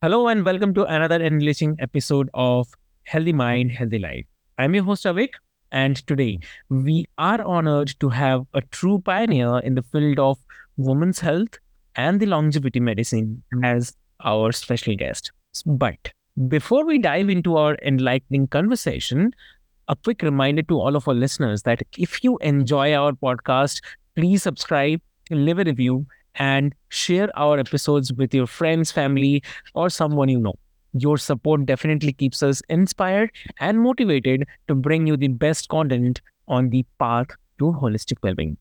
Hello and welcome to another enriching episode of Healthy Mind, Healthy Life. I'm your host Avik, and today we are honored to have a true pioneer in the field of women's health and the longevity medicine as our special guest. But before we dive into our enlightening conversation, a quick reminder to all of our listeners that if you enjoy our podcast, please subscribe, and leave a review, and share our episodes with your friends, family, or someone you know. Your support definitely keeps us inspired and motivated to bring you the best content on the path to holistic well-being.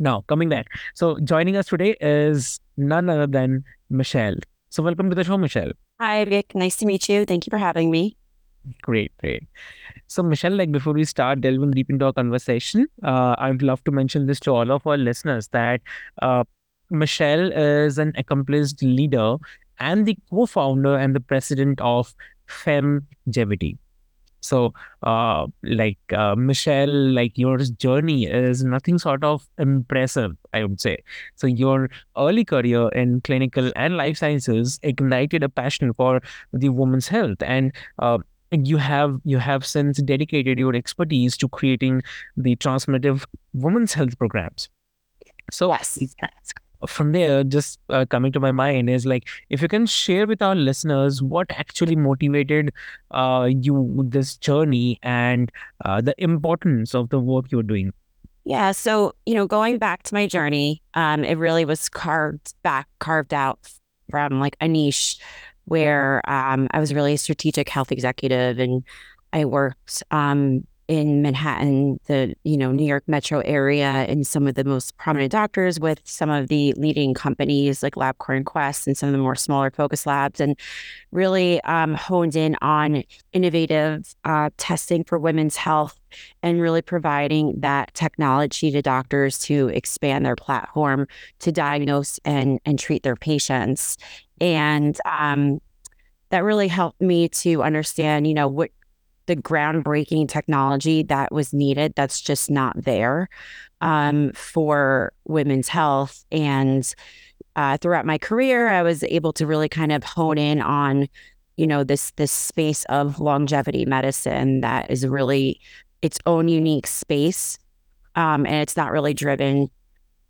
Now, coming back. So, joining us today is none other than Michele. So, welcome to the show, Michele. Hi, Vic. Nice to meet you. Thank you for having me. Great, great. So, Michele, like before we start delving deep into our conversation, uh, I'd love to mention this to all of our listeners that uh, Michele is an accomplished leader and the co-founder and the president of FemGevity. So, uh, like uh, Michele, like your journey is nothing sort of impressive, I would say. So, your early career in clinical and life sciences ignited a passion for the woman's health, and uh, you have you have since dedicated your expertise to creating the transformative women's health programs. So, Yes. From there, just uh, coming to my mind is like if you can share with our listeners what actually motivated uh, you this journey and uh, the importance of the work you're doing. Yeah. So, you know, going back to my journey, um, it really was carved back, carved out from like a niche where um, I was really a strategic health executive and I worked um, in Manhattan, the you know New York metro area, and some of the most prominent doctors with some of the leading companies like LabCorp and Quest, and some of the more smaller focus labs, and really um, honed in on innovative uh, testing for women's health, and really providing that technology to doctors to expand their platform to diagnose and and treat their patients, and um, that really helped me to understand, you know, what the groundbreaking technology that was needed that's just not there um, for women's health. And uh, throughout my career, I was able to really kind of hone in on, you know, this this space of longevity medicine that is really its own unique space, um, and it's not really driven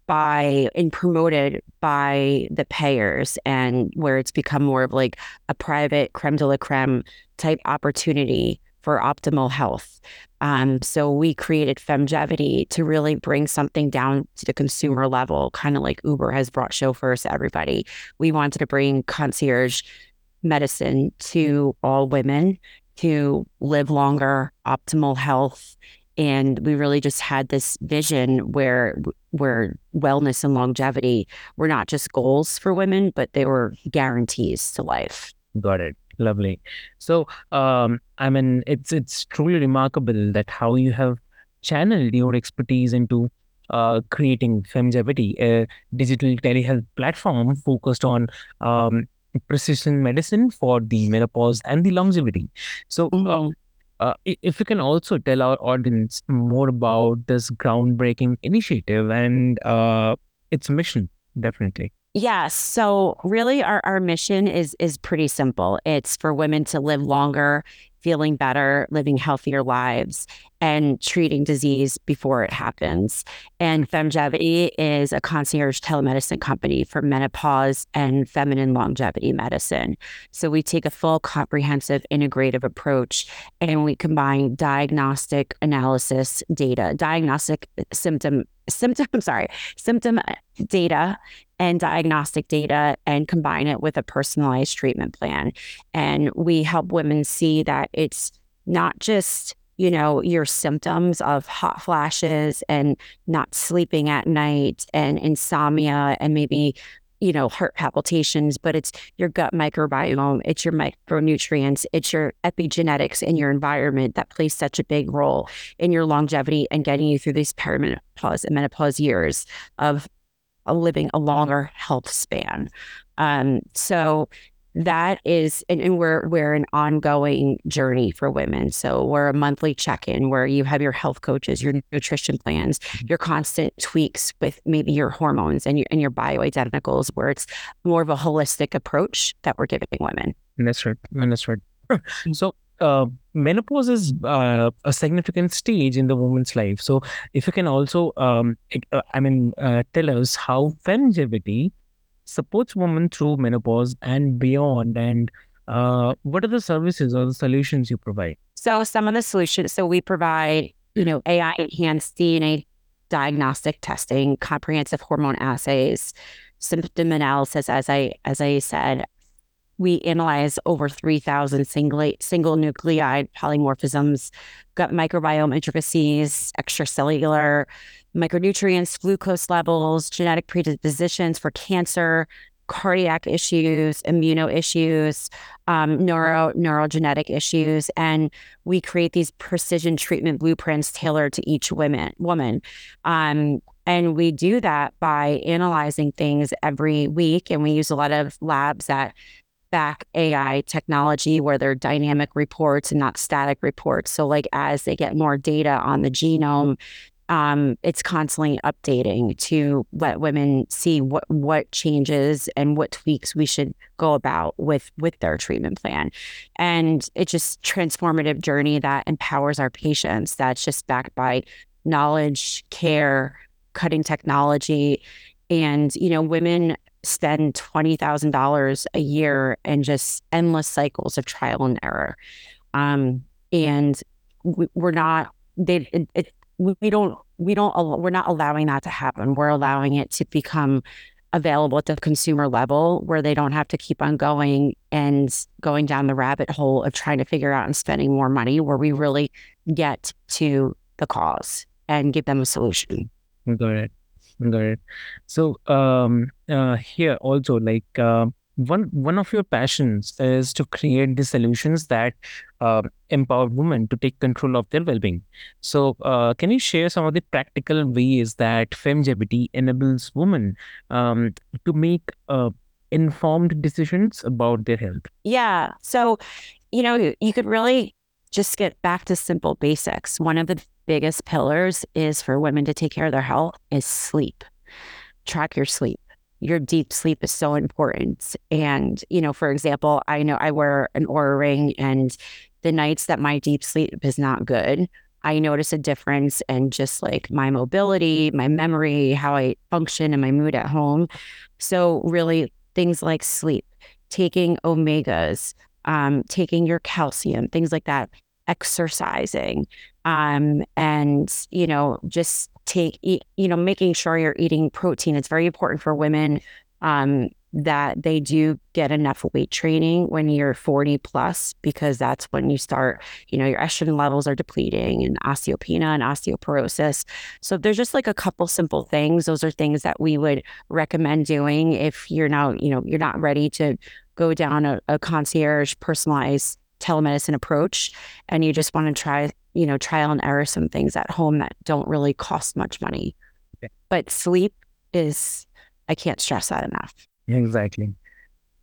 by and promoted by the payers and where it's become more of like a private creme de la creme type opportunity for optimal health. Um, so we created FemGevity to really bring something down to the consumer level, kind of like Uber has brought chauffeurs to everybody. We wanted to bring concierge medicine to all women to live longer, optimal health. And we really just had this vision where where wellness and longevity were not just goals for women, but they were guarantees to life. Got it. Lovely. So, um, I mean, it's it's truly remarkable that how you have channeled your expertise into uh, creating FemGevity, a digital telehealth platform focused on um, precision medicine for the menopause and the longevity. So, uh, uh, if you can also tell our audience more about this groundbreaking initiative and uh, its mission, definitely. Yes. So really our, our mission is is pretty simple. It's for women to live longer feeling better, living healthier lives, and treating disease before it happens. And Femgevity is a concierge telemedicine company for menopause and feminine longevity medicine. So we take a full, comprehensive, integrative approach and we combine diagnostic analysis data, diagnostic symptom symptom sorry symptom data and diagnostic data and combine it with a personalized treatment plan. And we help women see that it's not just you know your symptoms of hot flashes and not sleeping at night and insomnia and maybe you know, heart palpitations, but it's your gut microbiome, it's your micronutrients, it's your epigenetics and your environment that plays such a big role in your longevity and getting you through these perimenopause and menopause years of living a longer health span. Um, so that is and, and, we're we're an ongoing journey for women. So we're a monthly check-in where you have your health coaches your nutrition plans mm-hmm. your constant tweaks with maybe your hormones and your and your bioidenticals where it's more of a holistic approach that we're giving women. That's right and that's right. So uh, menopause is uh, a significant stage in the woman's life. So if you can also um, uh, i mean uh, tell us how FemGevity supports women through menopause and beyond? And uh, what are the services or the solutions you provide? So some of the solutions, so we provide, you know, AI enhanced DNA diagnostic testing, comprehensive hormone assays, symptom analysis. As I as I said, we analyze over 3,000 single, single nucleotide polymorphisms, gut microbiome intricacies, extracellular micronutrients, glucose levels, genetic predispositions for cancer, cardiac issues, immuno issues, um, neuro neurogenetic issues, and we create these precision treatment blueprints tailored to each woman. Woman, um, and we do that by analyzing things every week, and we use a lot of labs that back AI technology where they're dynamic reports and not static reports. So, like as they get more data on the genome, um, it's constantly updating to let women see what what changes and what tweaks we should go about with with their treatment plan. And it's just transformative journey that empowers our patients. That's just backed by knowledge care cutting technology. And you know women spend $20000 a year in just endless cycles of trial and error. Um, and we, are not they it, it, we don't we don't we're not allowing that to happen. We're allowing it to become available at the consumer level where they don't have to keep on going and going down the rabbit hole of trying to figure out and spending more money where we really get to the cause and give them a solution. Got it. Got it. So um uh here also like uh, one one of your passions is to create the solutions that uh, empower women to take control of their well-being. So, uh, can you share some of the practical ways that FemGevity enables women um, to make uh, informed decisions about their health? Yeah. So, you know, you could really just get back to simple basics. One of the biggest pillars is for women to take care of their health is sleep. Track your sleep your deep sleep is so important. And, you know, for example, I know I wear an Oura ring and the nights that my deep sleep is not good, I notice a difference in just like my mobility, my memory, how I function, and my mood at home. So, really, things like sleep, taking omegas, um, taking your calcium, things like that, exercising, um, and, you know, just take, you know, making sure you're eating protein. It's very important for women um, that they do get enough weight training when you're 40 plus, because that's when you start, you know, your estrogen levels are depleting and osteopenia and osteoporosis. So there's just like a couple simple things. Those are things that we would recommend doing if you're now, you know, you're not ready to go down a, a concierge personalized telemedicine approach and you just want to try you know, trial and error some things at home that don't really cost much money. Okay. But sleep is, I can't stress that enough. Exactly.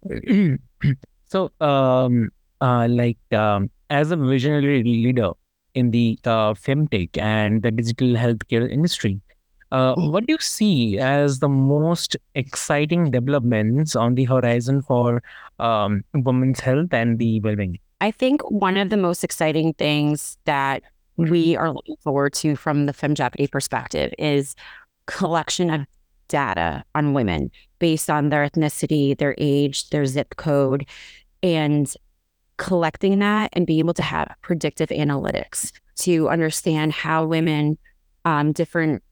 so, um, uh, like, um, as a visionary leader in the uh, femtech and the digital healthcare industry, uh, mm. what do you see as the most exciting developments on the horizon for um, women's health and the well-being? I think one of the most exciting things that we are looking forward to from the FemGevity perspective is collection of data on women based on their ethnicity, their age, their zip code, and collecting that and being able to have predictive analytics to understand how women, um, different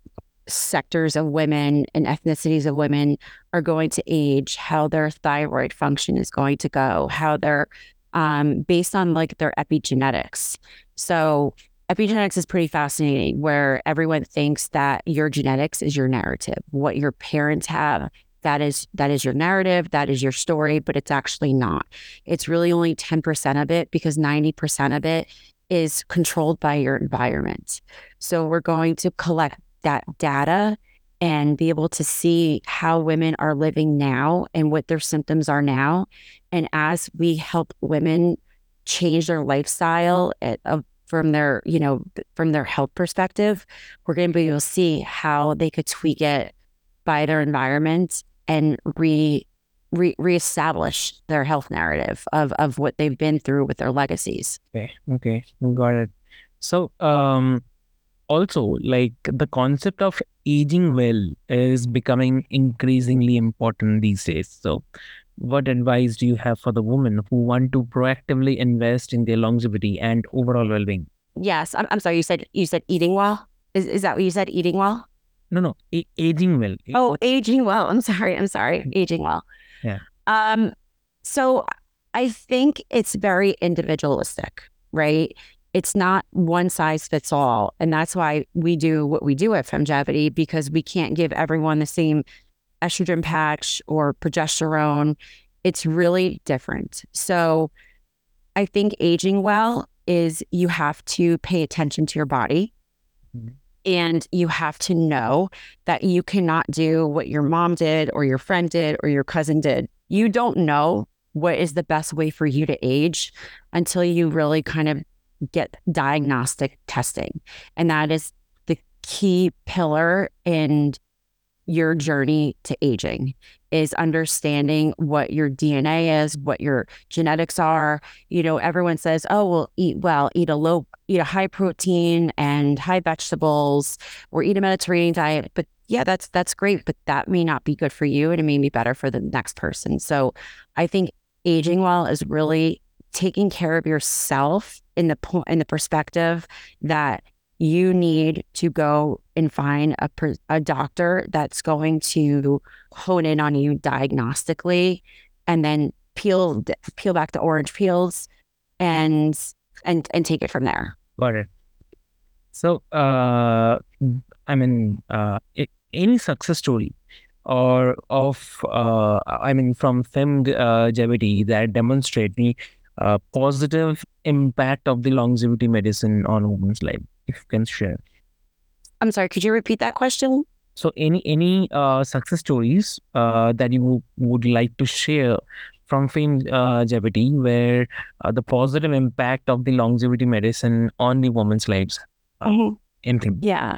sectors of women and ethnicities of women are going to age, how their thyroid function is going to go, how they're um, based on like their epigenetics. So epigenetics is pretty fascinating where everyone thinks that your genetics is your narrative. What your parents have that is that is your narrative that is your story but it's actually not. It's really only 10% of it because 90% of it is controlled by your environment. So we're going to collect that data and be able to see how women are living now and what their symptoms are now and as we help women change their lifestyle at, from their, you know, from their health perspective, we're going to be able to see how they could tweak it by their environment and re, re reestablish their health narrative of of what they've been through with their legacies. Okay, okay, got it. So, um, also like the concept of aging well is becoming increasingly important these days. So, what advice do you have for the women who want to proactively invest in their longevity and overall well-being? Yes, I'm, I'm sorry. You said you said eating well. Is is that what you said? Eating well? No, no, a- aging well. Oh, aging well. I'm sorry. I'm sorry. Mm. Aging well. Yeah. Um. So I think it's very individualistic, right? It's not one size fits all, and that's why we do what we do at FemGevity because we can't give everyone the same estrogen patch or progesterone. It's really different. So I think aging well is you have to pay attention to your body. Mm-hmm. And you have to know that you cannot do what your mom did or your friend did or your cousin did. You don't know what is the best way for you to age until you really kind of get diagnostic testing. And that is the key pillar in your journey to aging is understanding what your DNA is, what your genetics are. You know, everyone says, "Oh, well, eat well, eat a low, eat a high protein and high vegetables, or eat a Mediterranean diet." But yeah, that's that's great, but that may not be good for you, and it may be better for the next person. So, I think aging well is really taking care of yourself in the point in the perspective that you need to go and find a, a doctor that's going to hone in on you diagnostically and then peel peel back the orange peels and and and take it from there. Got it so uh i mean uh any success story or of uh i mean from fem uh, that demonstrate the uh, positive impact of the longevity medicine on women's life if you can share. I'm sorry, could you repeat that question? So, any any uh, success stories uh, that you would like to share from Fame uh, where uh, the positive impact of the longevity medicine on the woman's lives? Uh, mm-hmm. Anything? Yeah.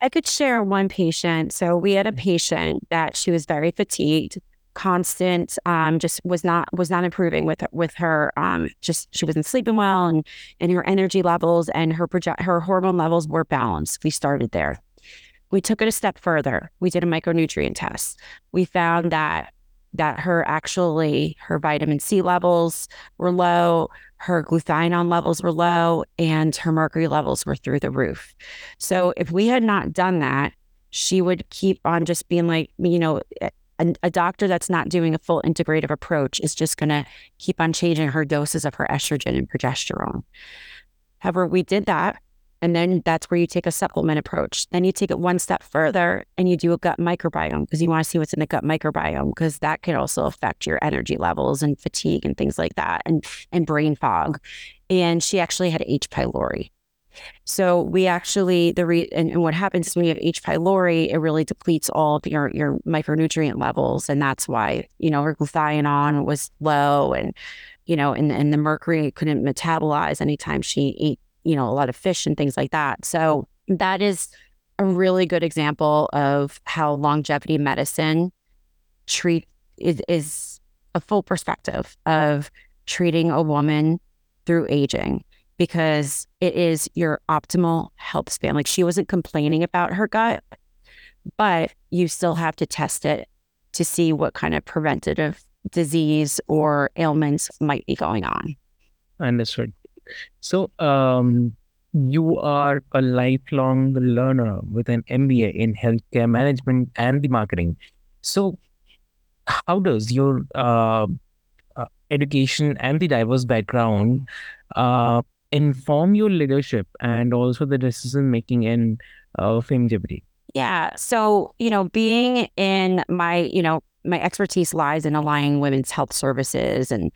I could share one patient. So, we had a patient that she was very fatigued constant um, just was not was not improving with with her um, just she wasn't sleeping well and and her energy levels and her project her hormone levels were balanced. We started there. We took it a step further. We did a micronutrient test. We found that that her actually her vitamin C levels were low her glutathione levels were low and her mercury levels were through the roof. So if we had not done that she would keep on just being like you know a, a doctor that's not doing a full integrative approach is just going to keep on changing her doses of her estrogen and progesterone. However, we did that. And then that's where you take a supplement approach. Then you take it one step further and you do a gut microbiome because you want to see what's in the gut microbiome because that can also affect your energy levels and fatigue and things like that and, and brain fog. And she actually had H. pylori. So we actually the re and, and, what happens when you have H. pylori, it really depletes all of your your micronutrient levels, and that's why you know her glutathione was low, and you know, and and the mercury couldn't metabolize anytime she ate you know a lot of fish and things like that. So that is a really good example of how longevity medicine treat is, is a full perspective of treating a woman through aging because it is your optimal health span. Like she wasn't complaining about her gut, but you still have to test it to see what kind of preventative disease or ailments might be going on. Understood. So, um, you are a lifelong learner with an MBA in healthcare management and the marketing. So, how does your uh, uh, education and the diverse background uh, inform your leadership and also the decision making in uh, FemGevity? Yeah. So, you know, being in my, you know, my expertise lies in aligning women's health services and,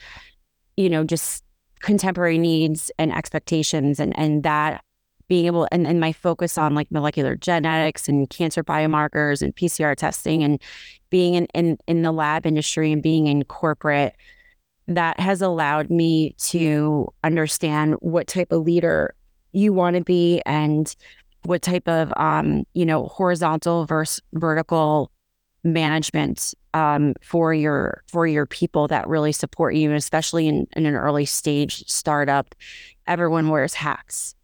you know, just contemporary needs and expectations and and that being able and, and my focus on like molecular genetics and cancer biomarkers and PCR testing and being in, in in the lab industry and being in corporate that has allowed me to understand what type of leader you want to be and what type of um you know horizontal versus vertical management um, for your for your people that really support you, especially in, in an early stage startup, everyone wears hats,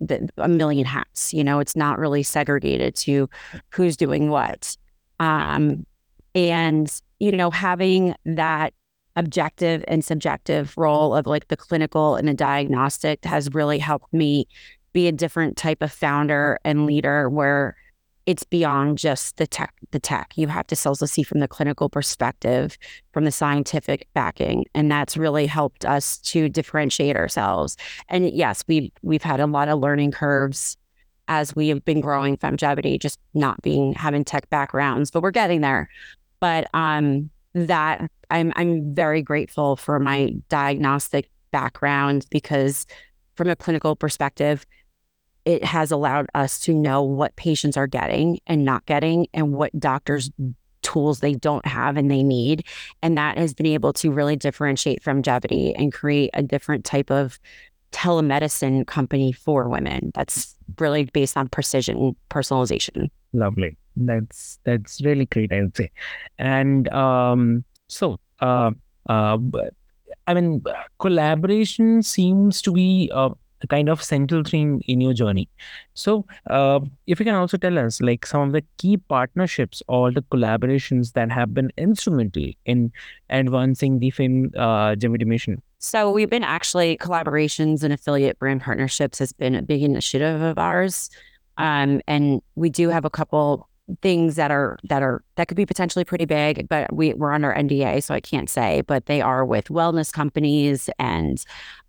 the, a million hats. You know, it's not really segregated to who's doing what, um, and you know, having that objective and subjective role of like the clinical and the diagnostic has really helped me be a different type of founder and leader where it's beyond just the tech the tech. You have to also see from the clinical perspective from the scientific backing and that's really helped us to differentiate ourselves. And yes we've we've had a lot of learning curves as we have been growing FemGevity, just not being having tech backgrounds but we're getting there. But um that i'm i'm very grateful for my diagnostic background because from a clinical perspective it has allowed us to know what patients are getting and not getting and what doctors tools they don't have and they need. And that has been able to really differentiate FemGevity and create a different type of telemedicine company for women that's really based on precision personalization lovely that's that's really great i would say and um so uh uh i mean collaboration seems to be a kind of central theme in your journey. So, uh, if you can also tell us like some of the key partnerships or the collaborations that have been instrumental in advancing the film uh, mission. So we've been actually collaborations and affiliate brand partnerships has been a big initiative of ours, um, and we do have a couple things that are that are that could be potentially pretty big, but we we're under NDA, so I can't say. But they are with wellness companies and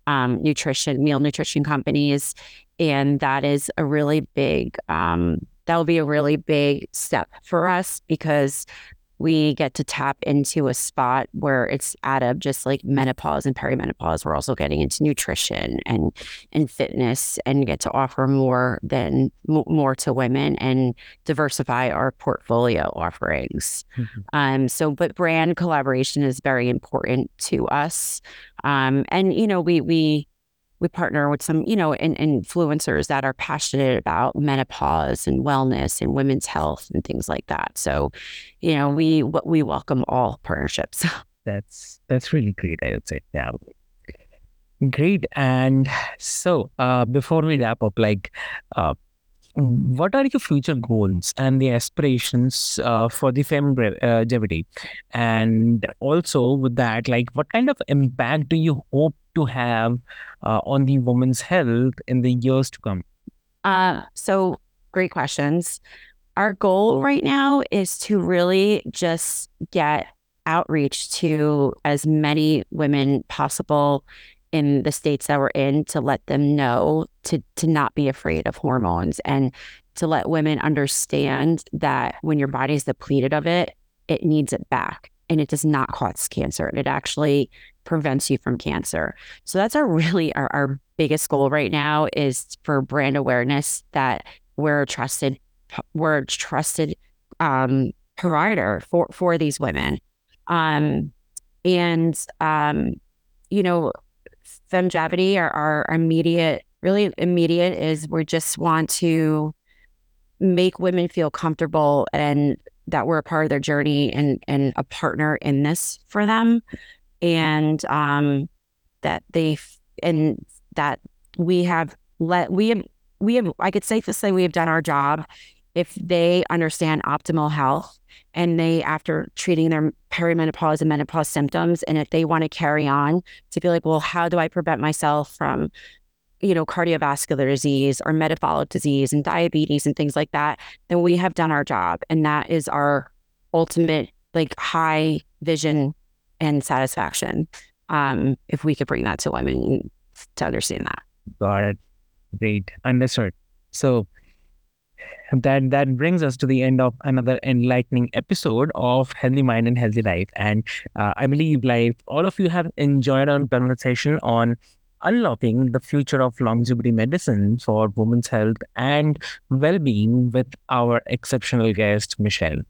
um, nutrition, meal nutrition companies. And that is a really big, um, that will be a really big step for us because we get to tap into a spot where it's out of just like menopause and perimenopause. We're also getting into nutrition and and fitness and get to offer more than more to women and diversify our portfolio offerings. Mm-hmm. Um, so, but brand collaboration is very important to us. Um, and you know, we we we partner with some, you know, in, influencers that are passionate about menopause and wellness and women's health and things like that. So, you know, we we welcome all partnerships. That's that's really great. I would say, yeah. Great. And so, uh, before we wrap up, like, uh, what are your future goals and the aspirations uh, for the FemGevity? Uh, and also with that, like, what kind of impact do you hope to have uh, on the woman's health in the years to come? Uh, so great questions. Our goal right now is to really just get outreach to as many women possible in the states that we're in to let them know to to not be afraid of hormones and to let women understand that when your body is depleted of it, it needs it back and it does not cause cancer. It actually prevents you from cancer. So that's our really our, our biggest goal right now is for brand awareness that we're a trusted we're a trusted um, provider for for these women. Um, and um, you know, FemGevity, our, our immediate, really immediate is we just want to make women feel comfortable and that we're a part of their journey and and a partner in this for them. And um, that they and that we have let we have we have I could safely say we have done our job if they understand optimal health and they after treating their perimenopause and menopause symptoms and if they want to carry on to be like well how do i prevent myself from you know cardiovascular disease or metabolic disease and diabetes and things like that then we have done our job. And that is our ultimate like high vision and satisfaction um if we could bring that to women to understand that. Got it. Great. Understood. So that that brings us to the end of another enlightening episode of healthy mind and healthy life. And uh, i believe like all of you have enjoyed our conversation on unlocking the future of longevity medicine for women's health and well-being with our exceptional guest michele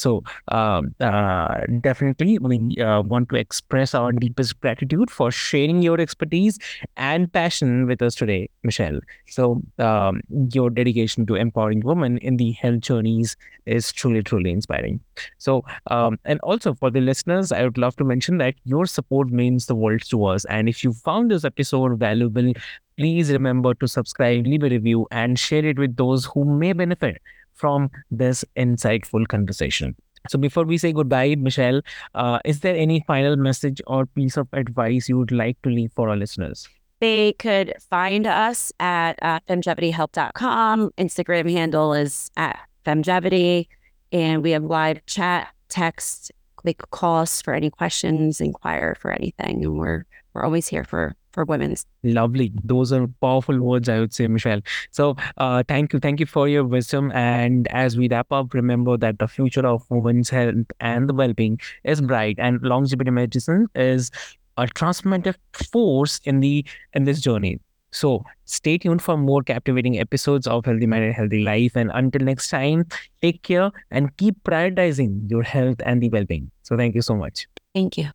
so um, uh, definitely, we uh, want to express our deepest gratitude for sharing your expertise and passion with us today, Michele. So um, your dedication to empowering women in the health journeys is truly, truly inspiring. So, um, and also for the listeners, I would love to mention that your support means the world to us. And if you found this episode valuable, please remember to subscribe, leave a review, and share it with those who may benefit from this insightful conversation. So before we say goodbye, Michele, uh, is there any final message or piece of advice you would like to leave for our listeners? They could find us at uh. Instagram handle is at femgevity. And we have live chat, text, they could call us for any questions, inquire for anything. And we're we're always here for for women's. Lovely. Those are powerful words, I would say, Michele. So uh, thank you. Thank you for your wisdom. And as we wrap up, remember that the future of women's health and the well-being is bright and longevity medicine is a transformative force in the in this journey. So stay tuned for more captivating episodes of Healthy Mind and Healthy Life. And until next time, take care and keep prioritizing your health and the well-being. So thank you so much. Thank you.